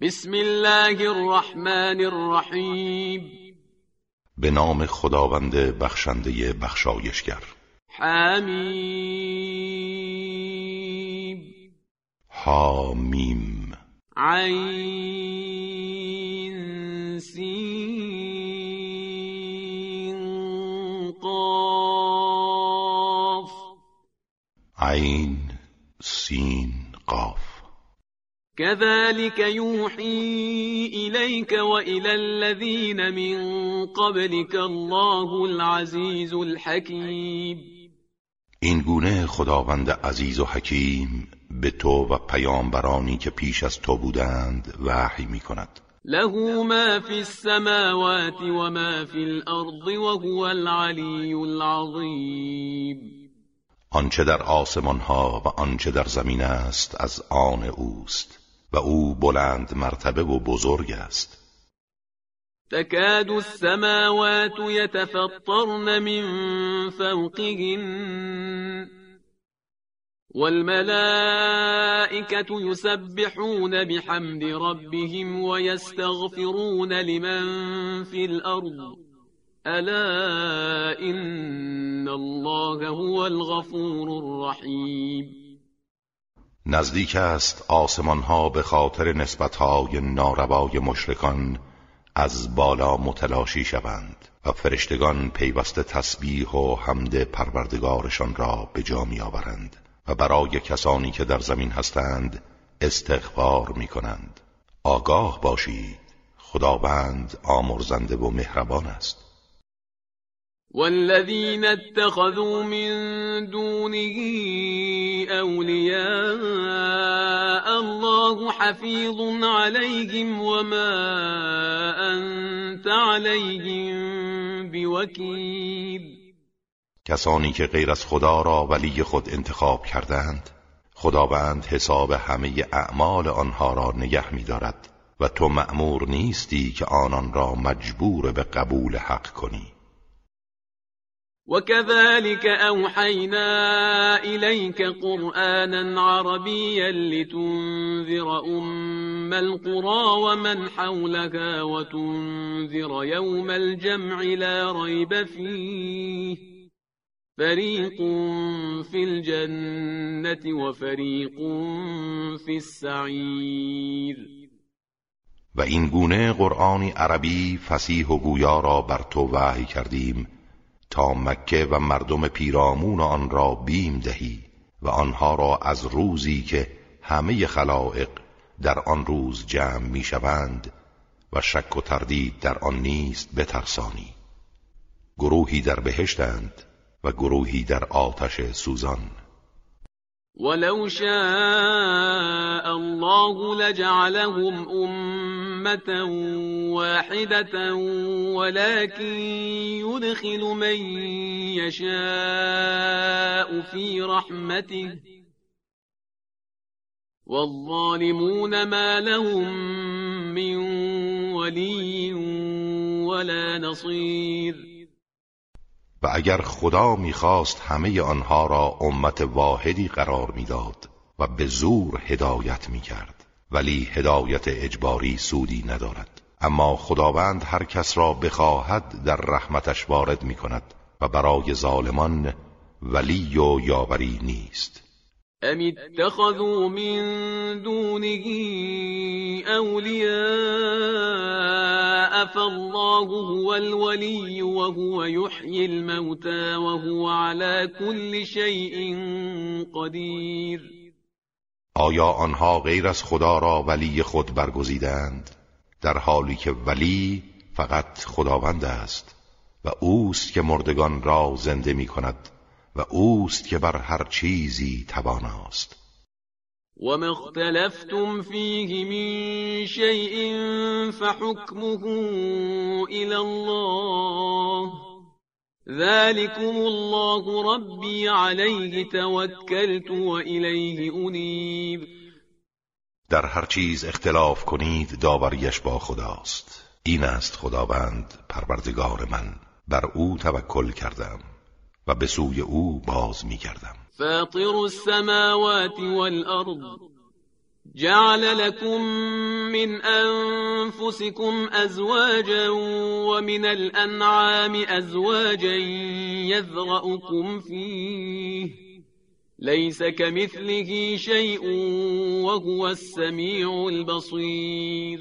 بسم الله الرحمن الرحیم به نام خداوند بخشنده بخشایشگر. حمیم. حامیم. عین سین قاف. عین سین قاف. كذلك يوحي إليك وإلى الذين من قبلك الله العزيز الحكيم. این گونه خداوند عزیز و حکیم به تو و پیامبرانی که پیش از تو بودند وحی می کند له ما في السماوات وما في الأرض وهو العلي العظيم آنچه در آسمان ها و آنچه در زمین است از آن اوست. و أو بلند مرتبه و بزرگ است. تكاد السماوات يتفطرن من فوقهن. والملائكة يسبحون بحمد ربهم ويستغفرون لمن في الأرض. ألا إن الله هو الغفور الرحيم. نزدیک است آسمان ها به خاطر نسبت های ناروای مشرکان از بالا متلاشی شوند و فرشتگان پیوسته تسبیح و حمد پروردگارشان را به جا می آورند و برای کسانی که در زمین هستند استغفار می کنند آگاه باشید. خداوند آمرزنده و مهربان است. والذين اتخذوا من دونه أولياء الله حفيظ عليهم وما أنت عليهم بوكيل. کسانی که غیر از خدا را ولی خود انتخاب کردند خداوند حساب همه اعمال آنها را نگه می‌دارد و تو مأمور نیستی که آنان را مجبور به قبول حق کنی. وكذلك أوحينا إليك قرآنا عربيا لتنذر أم القرى ومن حولها وتنذر يوم الجمع لا ريب فيه. فريق في الجنة وفريق في السعير. و این گونه قرآنی عربی فسیح و گویا را بر تو وحی کردیم. تا مکه و مردم پیرامون آن را بیم دهی و آنها را از روزی که همه خلائق در آن روز جمع می‌شوند و شک و تردید در آن نیست بترسانی. گروهی در بهشتند و گروهی در آتش سوزان. ولو شاء الله لجعلهم أمة واحدة ولكن يدخل من يشاء في رحمته والظالمون ما لهم من ولي ولا نصير و اگر خدا می‌خواست همه آنها را امت واحدی قرار می‌داد و به زور هدایت می‌کرد. ولی هدایت اجباری سودی ندارد. اما خداوند هر کس را بخواهد در رحمتش وارد می کند و برای ظالمان ولی و یاوری نیست. ام اتخذوا من دونه اولیاء فالله هو الولي وهو يحيي الموتى وهو على كل شيء قدیر. آیا آنها غیر از خدا را ولی خود برگزیدند؟ در حالی که ولی فقط خداوند است و اوست که مردگان را زنده می کند و اوست که بر هر چیزی تواناست. وما اختلفتم فيه من شيء فحكمه إلى الله ذلكم الله ربي عليه توكلت وإليه أنيب. در هر چیز اختلاف کنید داوریش با خداست. این است خداوند پروردگار من. بر او توکل کردم و به سوی او باز میگردم. فاطر السماوات والأرض. جعل لكم من أنفسكم أزواجا ومن الأنعام أزواجا يذرأكم فيه. ليس كمثله شيء وهو السميع البصير.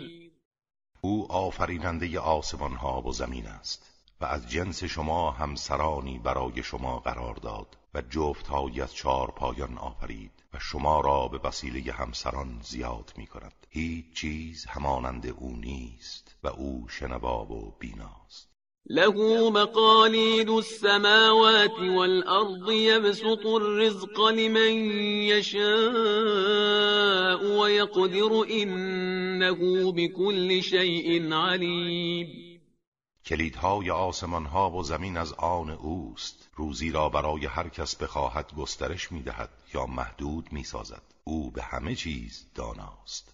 او آفریننده آسمان ها و زمین است و از جنس شما همسرانی برای شما قرار داد و جفتهایی از چهار پایان آفرید. شما را به وسیله همسران زیاد می کند هیچ چیز همانند او نیست و او شنوا و بیناست. له مقاليد السماوات والأرض يبسط الرزق لمن يشاء ويقدر إنه بكل شيء عليم. کلیدهای آسمان ها و زمین از آن اوست. روزی را برای هر کس بخواهد گسترش می دهد یا محدود می سازد او به همه چیز داناست.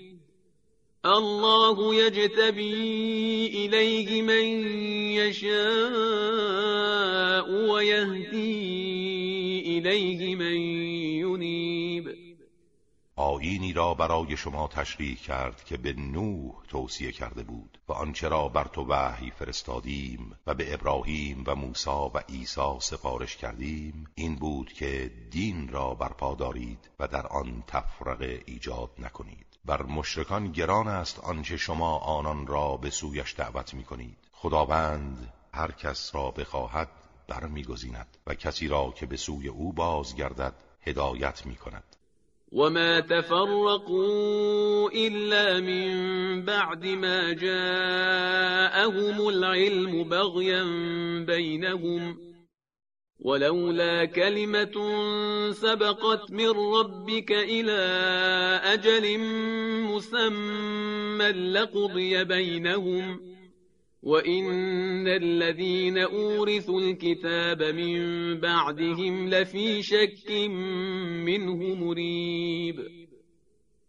الله يجتبي إليه من يشاء ويهدي إليه من ينيب. آینی را برای شما تشریح کرد که به نوح توصیه کرده بود و آنچه را بر تو وحی فرستادیم و به ابراهیم و موسی و عیسی سفارش کردیم این بود که دین را برپا دارید و در آن تفرقه ایجاد نکنید. بر مشرکان گران است آنچه شما آنان را به سویش دعوت می کنید خداوند هر کس را بخواهد برمیگزیند و کسی را که به سوی او بازگردد هدایت می کند وما تفرقوا إلا من بعد ما جاءهم العلم بغيا بينهم ولولا كلمة سبقت من ربك إلى أجل مسمى لقضي بينهم وإن الذين أورثوا الكتاب من بعدهم لفي شك منه مريب.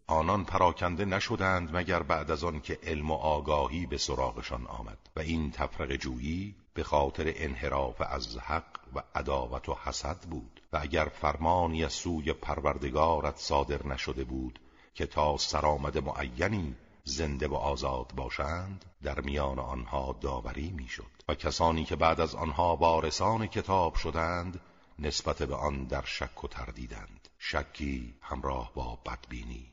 آنان پراکنده نشدند مگر بعد از آن که علم و آگاهی به سراغشان آمد و این تفرق جویی؟ به خاطر انحراف از حق و عداوت و حسد بود و اگر فرمانی از سوی پروردگارت صادر نشده بود که تا سرآمد معینی زنده و آزاد باشند در میان آنها داوری می‌شد و کسانی که بعد از آنها وارثان کتاب شدند نسبت به آن در شک و تردیدند. شکی همراه با بدبینی.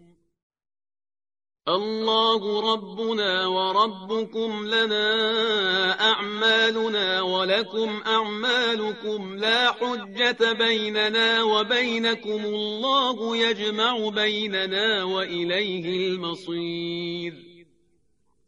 الله ربنا وربكم لنا أعمالنا ولكم أعمالكم لا حجة بيننا وبينكم الله يجمع بيننا وإليه المصير.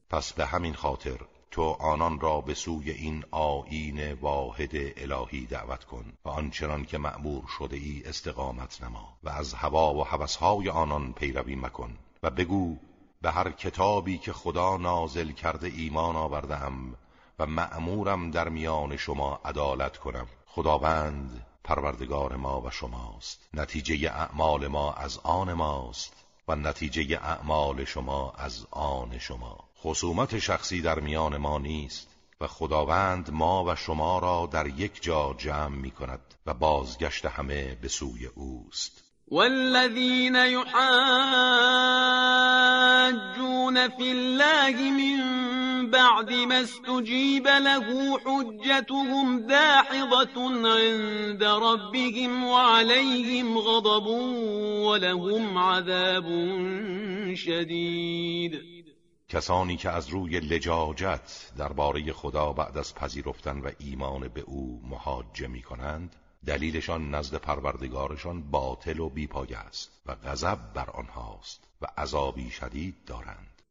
پس به همین خاطر تو آنان را به سوی این آیین واحد الهی دعوت کن و آنچنان که مأمور شده ای استقامت نما و از هوا و هوسهای آنان پیروی مکن و بگو به هر کتابی که خدا نازل کرده ایمان آوردم و مأمورم در میان شما عدالت کنم. خداوند پروردگار ما و شماست. نتیجه اعمال ما از آن ماست و نتیجه اعمال شما از آن شما. خصومت شخصی در میان ما نیست و خداوند ما و شما را در یک جا جمع می کند و بازگشت همه به سوی اوست. والذين يحاجون في الله من بعد ما استجيب له حجتهم داحضة عند ربهم وعليهم غضب ولهم عذاب شديد. کسانی که از روی لجاجت درباره خدا بعد از پذیرفتن و ایمان به او محاجه می کنند دلیلشان نزد پروردگارشان باطل و بیپایه است و غضب بر آنهاست و عذابی شدید دارند.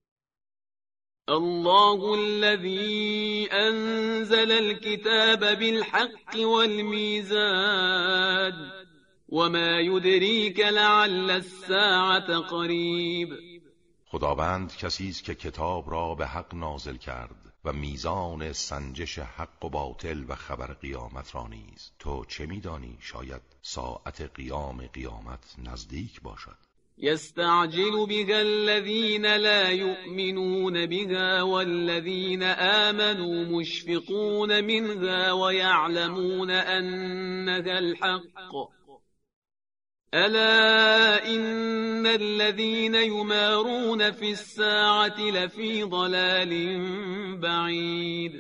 الله الذي أنزل الكتاب بالحق والميزان وما يدريك لعل الساعة قريب. خداوند کسی است که کتاب را به حق نازل کرد و میزان سنجش حق و باطل و خبر قیامت را نیز. تو چه میدانی؟ شاید ساعت قیام قیامت نزدیک باشد. يستعجل بها الذين لا يؤمنون بها والذين آمنوا مشفقون منها ويعلمون أنها الحق. ألا إن الذين يمارون في الساعة لفي ضلال بعید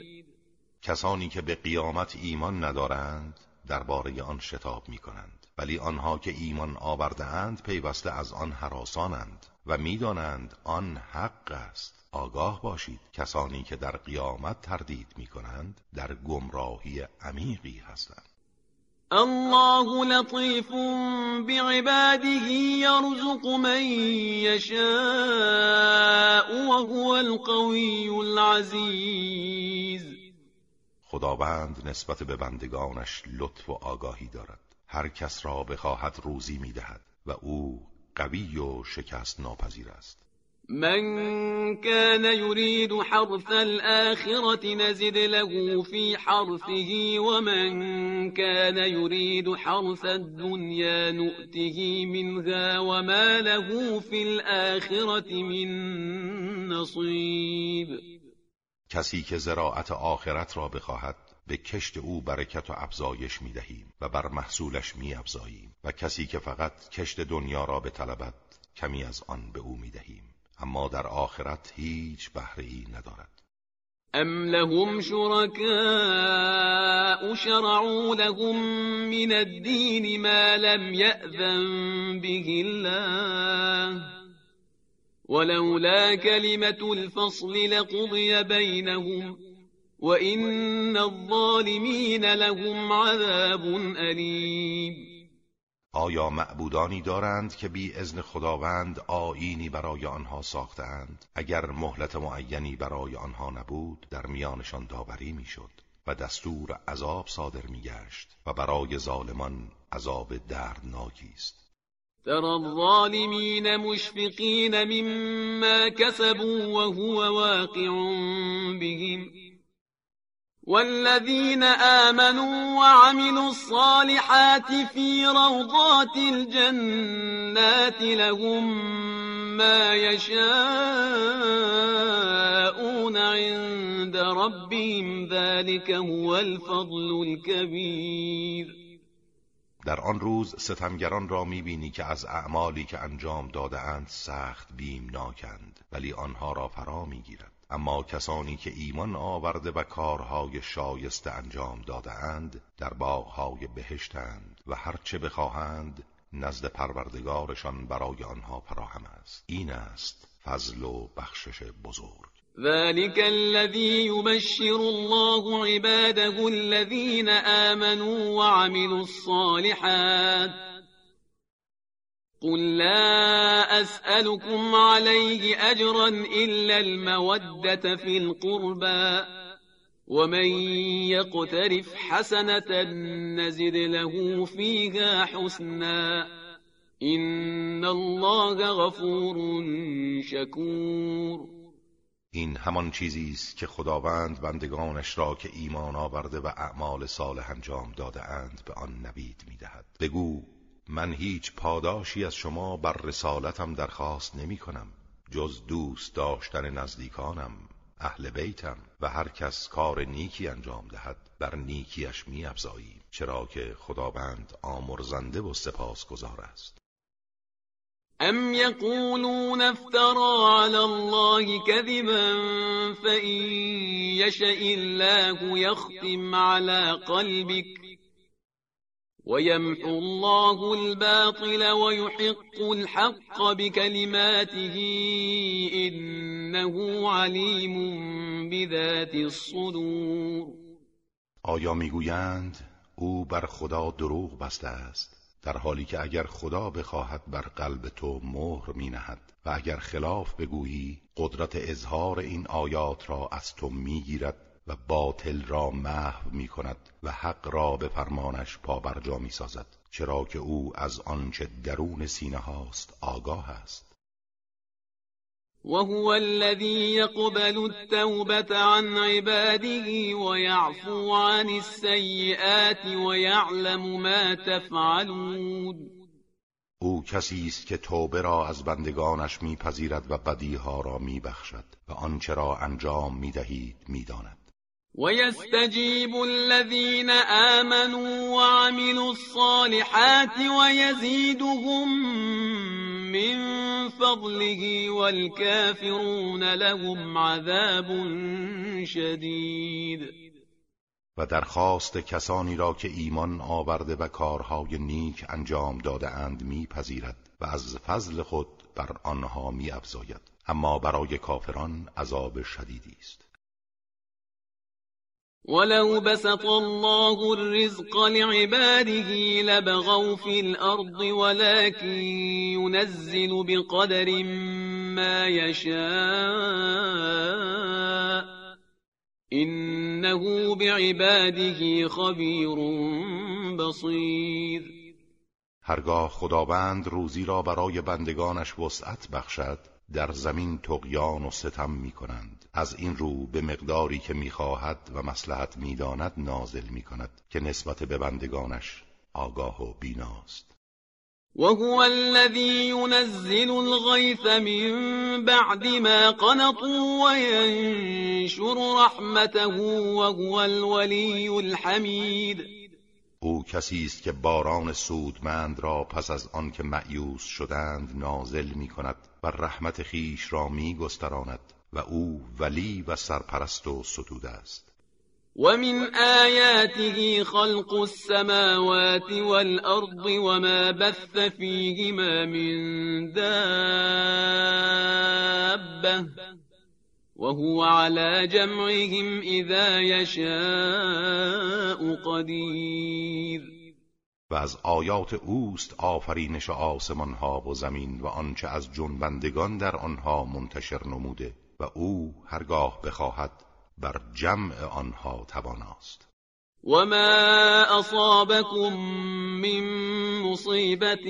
کسانی که به قیامت ایمان ندارند درباره آن شتاب می کنند ولی آنها که ایمان آورده اند پیوسته از آن حراسانند و می‌دانند آن حق است. آگاه باشید کسانی که در قیامت تردید می کنند در گمراهی عمیقی هستند. الله لطيف بعباده يرزق من يشاء وهو القوي العزيز. خداوند نسبت به بندگانش لطف و آگاهی دارد. هر کس را بخواهد روزی می‌دهد و او قوی و شکست ناپذیر است. من كان يريد حرث الآخرة نزد له في حرثه ومن كان يريد حرث الدنيا نؤته منها وما له في الآخرة من نصيب. کسی که زراعت آخرت را بخواهد به کشت او برکت و افزایش می دهیم و بر محصولش می افزاییم و کسی که فقط کشت دنیا را به طلبت کمی از آن به او می دهیم اما در آخرت هیچ بهره ای ندارد. ام لهم شركاء شرعوا لهم من الدين ما لم يأذن به الله. ولولا كلمة الفصل لقضي بينهم وإن الظالمين لهم عذاب أليم آیا معبودانی دارند که بی ازن خداوند آینی برای آنها ساختند اگر مهلت معینی برای آنها نبود در میانشان داوری می‌شد و دستور عذاب صادر میگشت و برای ظالمان عذاب دردناکی است. ترى الظالمین مشفقین مما كسبوا وهو واقع بهم. والذين آمنوا وعملوا الصالحات في روضات الجنات لهم ما يشاءون عند ربهم ذلك هو الفضل الكبير. در آن روز ستمگران را می‌بینی که از اعمالی که انجام دادهاند سخت بیمناکند ولی آنها را فرا می‌گیرد. اما کسانی که ایمان آورده و کارهای شایسته انجام دادهاند در باغهای بهشتند و هرچه بخواهند نزد پروردگارشان برای آنها فراهم است. این است فضل و بخشش بزرگ. ذلك الذي يبشر الله عباده الذين آمنوا وعملوا الصالحات. قل لا أسألكم عليه أجرا إلا المودة في القربى ومن يقترف حسنة نزد له فيها حسنا إن الله غفور شكور این همان چیزی است که خداوند بندگانش را که ایمان آورده و اعمال صالح انجام داده اند به آن نوید می‌دهد. بگو من هیچ پاداشی از شما بر رسالتم درخواست نمی کنم جز دوست داشتن نزدیکانم اهل بیتم و هر کس کار نیکی انجام دهد بر نیکیش می افزاییم چرا که خداوند آمرزنده و سپاسگزار است. ام یقولون افترا علی الله كذبا فإن يشأ الله يختم على قلبك ويمحو الله الباطل ويحق الحق بكلماته إن انه علیم بذات الصدور. آیا می‌گویند او بر خدا دروغ بسته است؟ در حالی که اگر خدا بخواهد بر قلب تو مهر می نهد و اگر خلاف بگویی قدرت اظهار این آیات را از تو می‌گیرد و باطل را محو می کند و حق را به فرمانش پابرجا می سازد چرا که او از آنچه درون سینه هاست آگاه است. وهو الذي يقبل التوبة عن عباده ويعفو عن السيئات ويعلم ما تفعلون. او کسی است که توبه را از بندگانش میپذیرد و بدیها را میبخشد و آنچه را انجام می‌دهید می‌داند. ويستجيب الذين آمنوا وعملوا الصالحات ويزيدهم من فضله والكافرون لهم عذاب شدید و درخواست کسانی را که ایمان آورده و کارهای نیک انجام داده اند میپذیرد و از فضل خود بر آنها میافزاید. اما برای کافران عذاب شدیدی است. ولو بسط الله الرزق لعباده لبغوا في الأرض ولكن ينزل بقدر ما يشاء. إنه بعباده خبير بصير. هرگاه خداوند روزی را برای بندگانش وسعت بخشد در زمین تقیان و ستم می کنند از این رو به مقداری که می‌خواهد و مسلحت می‌داند نازل می کند که نسبت به بندگانش آگاه و بیناست. وهو الذي ينزل الغيث من بعد ما قنطوا وينشر رحمته وهو الولي الحمید او کسی است که باران سودمند را پس از آنکه معیوس شدند نازل می کند و رحمت خیش را می گستراند و او ولی و سرپرست و ستوده است. ومن آياته خلق السماوات والأرض وما بث فيهما من دابة وهو على جمعهم إذا يشاء قدير. و از آیات اوست آفرینش آسمان ها و زمین و آنچه از جنبندگان در آنها منتشر نموده و او هرگاه بخواهد بر جمع آنها تواناست. وما أصابكم من مصيبة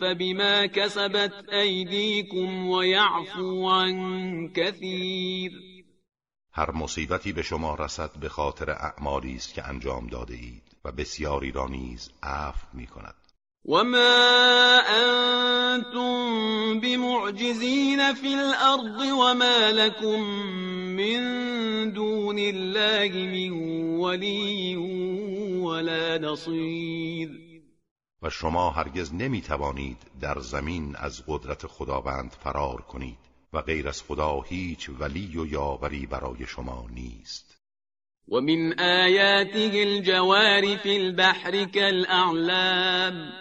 فبما كسبت أيديكم ويعفو عن كثير. هر مصیبتی به شما رسد به خاطر اعمالی است که انجام داده اید. و بسیاری را نیز عفو می کند وما أنتم بمعجزين في الأرض وما لكم من دون الله من ولي ولا نصير. و شما هرگز نمی توانید در زمین از قدرت خداوند فرار کنید و غیر از خدا هیچ ولی و یاوری برای شما نیست. و من آیاته الجوار في البحر كالأعلام.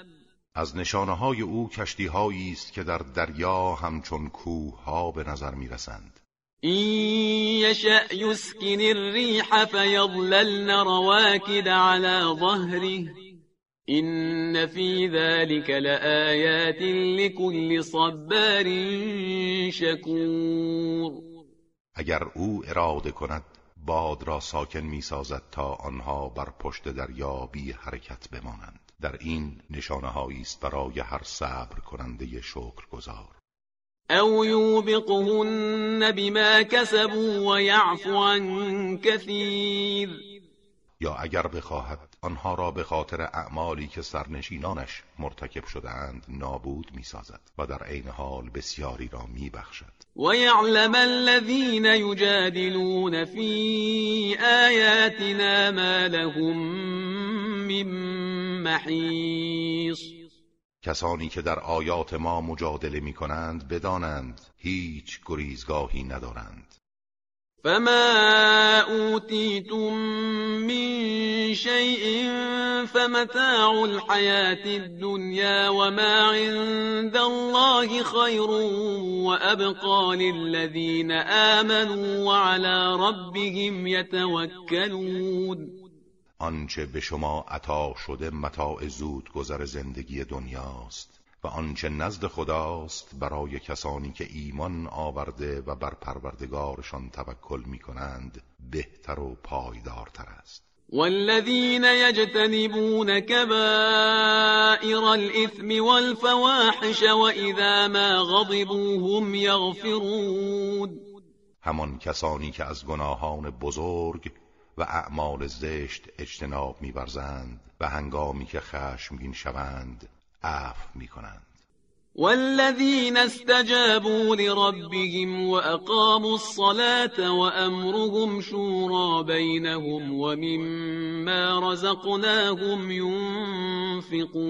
از نشانه های او کشتی هایی است که در دریا همچون کوه ها به نظر می رسند این یشأ یسکن الریح فیضللن رواکد على ظهره. این فی ذلك لآیات لكل صبار شکور اگر او اراده کند باد را ساکن می سازد تا آنها بر پشت دریا بی حرکت بمانند. در این نشانه است برای هر صبر کننده شکر گذار او یوبقهن بما کسبوا و یعفو عن کثیر. یا اگر بخواهد آنها را به خاطر اعمالی که سرنشینانش مرتکب شدهاند نابود می‌سازد و در عین حال بسیاری را میبخشد. و یعلم الذین یجادلون فی آیاتنا ما لهم من محیص کسانی که در آیات ما مجادله می کنند بدانند هیچ گریزگاهی ندارند. فما اوتیتم من شيء فمتاع الحياة الدنيا وما عند الله خير وأبقى للذين آمنوا وعلى ربهم يتوكلون آنچه به شما عطا شده متاع زود گذر زندگی دنیاست. و آنچه نزد خداست برای کسانی که ایمان آورده و بر پروردگارشان توکل می کنند بهتر و پایدارتر است. والذین یجتنبون كبائر الإثم والفواحش وإذا ما غضبوا هم یغفرون. همان کسانی که از گناهان بزرگ و اعمال زشت اجتناب میورزند و هنگامی که خشمگین شوند عفو می‌کنند. والذين استجابوا لربهم وأقاموا الصلاة وأمرهم شورى بينهم ومما رزقناهم ينفقون.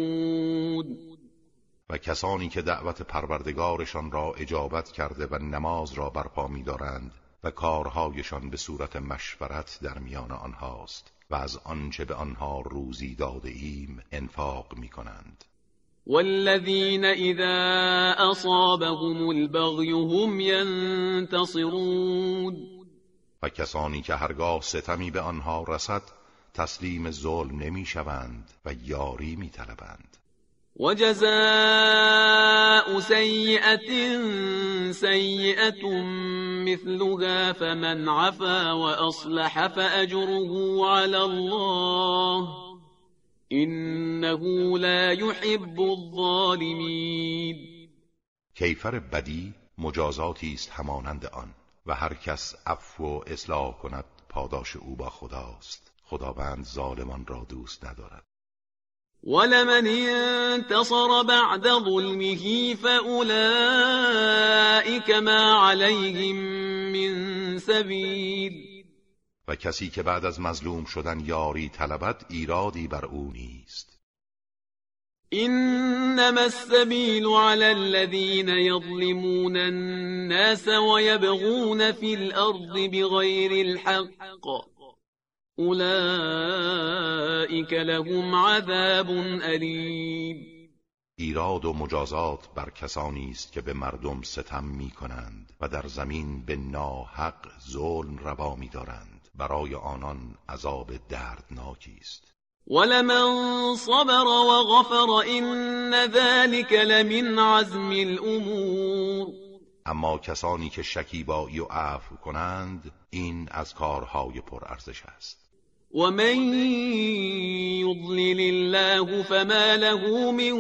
و کسانی که دعوت پروردگارشان را اجابت کرده و نماز را برپا می‌دارند و کارهایشان به صورت مشورت در میان آنهاست و از آنچه به آنها روزی داده ایم انفاق می کنند والذین اذا اصابهم البغی هم ینتصرون و کسانی که هرگاه ستمی به آنها رسد تسلیم ظلم نمی شوند و یاری می طلبند. وجزاء سيئة سيئة مثلها فمن عفا وأصلح فأجره على الله. إنه لا يحب الظالمين. کیفر بدی مجازاتی است همانند آن و هر کس عفو و اصلاح کند پاداش او با خداست. خداوند ظالمان را دوست ندارد. ولمن انتصر بعد ظلمه فأولئك ما عليهم من سبیل. و کسی که بعد از مظلوم شدن یاری طلبت ایرادی بر او نیست. انما السبيل على الذين يظلمون الناس ويبغون في الارض بغير الحق. اولئك لهم عذاب علیم. ایراد و مجازات بر کسانی است که به مردم ستم می کنند و در زمین به ناحق ظلم روا می دارند برای آنان عذاب دردناکی است. ولمن صبر وغفر ان ذلك لمن عزم الامور اما کسانی که شکیبایی و عفو کنند این از کارهای پرارزش است. ومن يضلل الله فما له من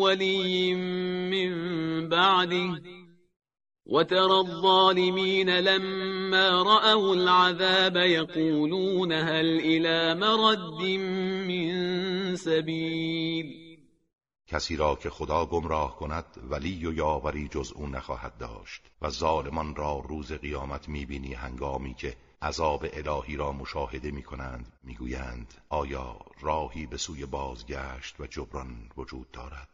ولي من بعده. وترى الظالمين لما رأوا العذاب يقولون هل إلى مرد من سبيل؟ کسی را که خدا گمراه کند ولی و یاوری جز او نخواهد داشت و ظالمان را روز قیامت می‌بینی هنگامی که عذاب الهی را مشاهده می کنند می گویند آیا راهی به سوی بازگشت و جبران وجود دارد؟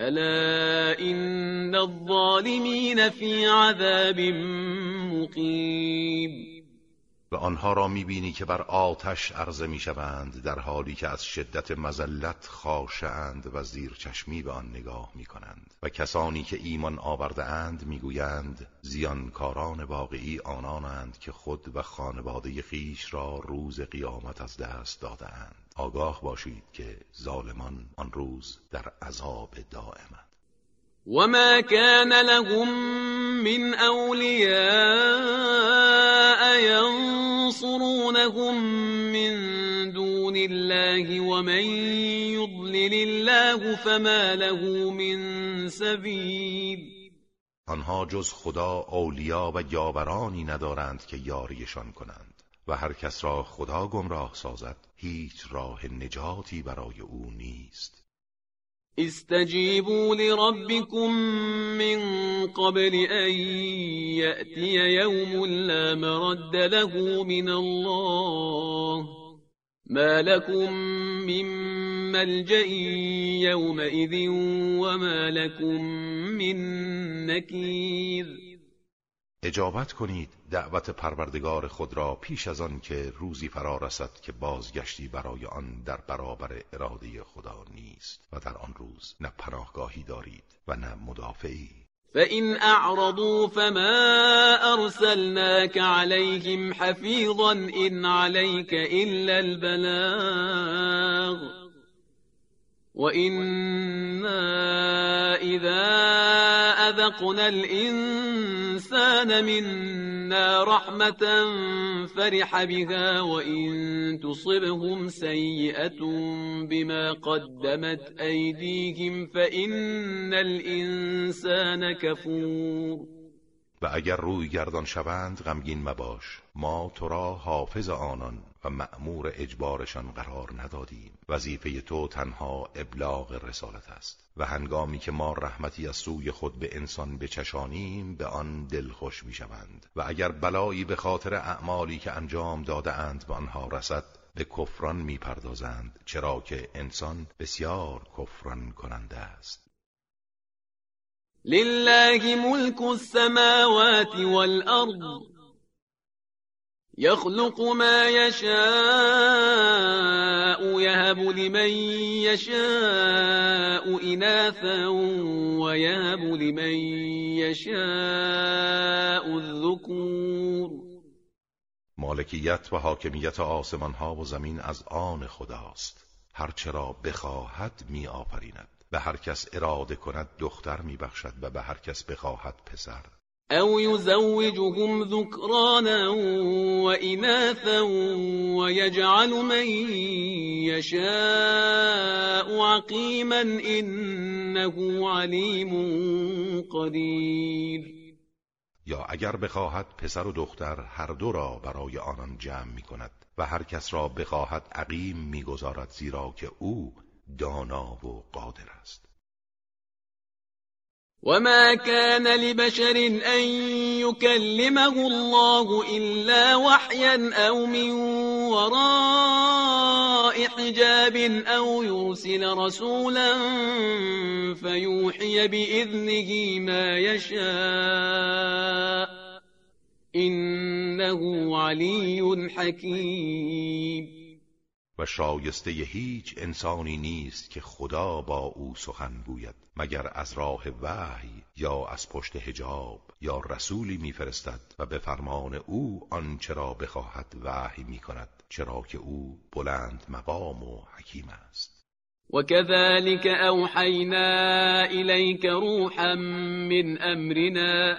ألا إن الظالمين في عذاب مقيم و آنها را می‌بینی که بر آتش عرضه می‌شوند در حالی که از شدت مزلت خاشند و زیر چشمی به آن نگاه می‌کنند. و کسانی که ایمان آورده اند می‌گویند زیانکاران واقعی آنانند که خود و خانواده خیش را روز قیامت از دست داده اند آگاه باشید که ظالمان آن روز در عذاب دائمند وما كان لهم من أولياء ينصرونهم من دون الله ومن يضلل الله فما له من سبيل. آنها جز خدا اولیا و یاورانی ندارند که یاریشان کنند. و هر کس را خدا گمراه سازد هیچ راه نجاتی برای او نیست. استجیبوا لربكم من قبل ان یأتی یوم لا مرد له من الله. ما لكم من ملجأ يومئذ وما لكم من نكير اجابت کنید دعوت پروردگار خود را پیش از آن که روزی فرا رسد که بازگشتی برای آن در برابر اراده خدا نیست و در آن روز نه پناهگاهی دارید و نه مدافعی. فإن أعرضوا فما أرسلناك عليهم حفيظا إن عليك إلا البلاغ وإنا إذا أذقنا الإنسان منا رحمة فرح بها وإن تصبهم سيئة بما قدمت أيديهم فإن الإنسان كفور و اگر روی گردان شوند غمگین مباش. ما تو را حافظ آنان و مأمور اجبارشان قرار ندادیم. وظیفه تو تنها ابلاغ رسالت است. و هنگامی که ما رحمتی از سوی خود به انسان بچشانیم به آن دلخوش می‌شوند. و اگر بلایی به خاطر اعمالی که انجام داده اند به آنها رسد به کفران می‌پردازند چرا که انسان بسیار کفران کننده است. لله ملك السماوات والأرض. يخلق ما يشاء يهب لمن يشاء إناثا ويهب لمن يشاء الذكور. مالکیت و حاکمیت آسمان ها و زمین از آن خداست. هرچرا بخواهد می آفریند به هر کس اراده کند دختر میبخشد و به هر کس بخواهد پسر. او یزوجهم ذکرانا و اناثا و یجعل من یشاء عقیما انه علیم قدیر. یا اگر بخواهد پسر و دختر هر دو را برای آنان جمع می کند و هر کس را بخواهد عقیم می‌گذارد زیرا که او دانا و قادر است. وما كان لبشر أن يكلمه الله إلا وحيا أو من وراء حجاب أو يرسل رسولا فيوحي بإذنه ما يشاء. إنه علي حكيم. و شایسته هیچ انسانی نیست که خدا با او سخن گوید مگر از راه وحی یا از پشت حجاب یا رسولی میفرستد و به فرمان او آنچه را بخواهد وحی می کند چرا که او بلند مقام و حکیم است. وكذلك أوحينا إليك روحا من أمرنا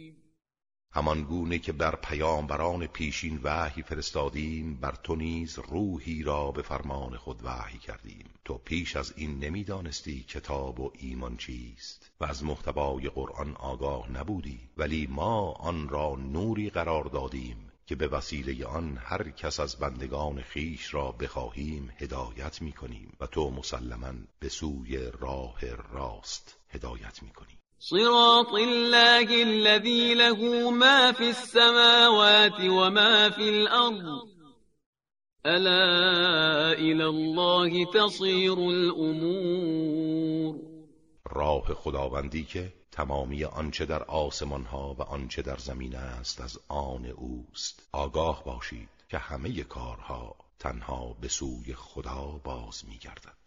همان گونه که بر پیامبران پیشین وحی فرستادیم بر تو نیز روحی را به فرمان خود وحی کردیم. تو پیش از این نمی‌دانستی کتاب و ایمان چیست. و از محتوای قرآن آگاه نبودی. ولی ما آن را نوری قرار دادیم که به وسیله آن هر کس از بندگان خیش را بخواهیم هدایت می کنیم و تو مسلما به سوی راه راست هدایت می کنیم صراط الله الذي له ما في السماوات وما في الأرض. ألا إلى الله تصير الأمور. راه خداوندی که تمامی آنچه در آسمان ها و آنچه در زمین است از آن اوست. آگاه باشید که همه کارها تنها به سوی خدا باز میگردد.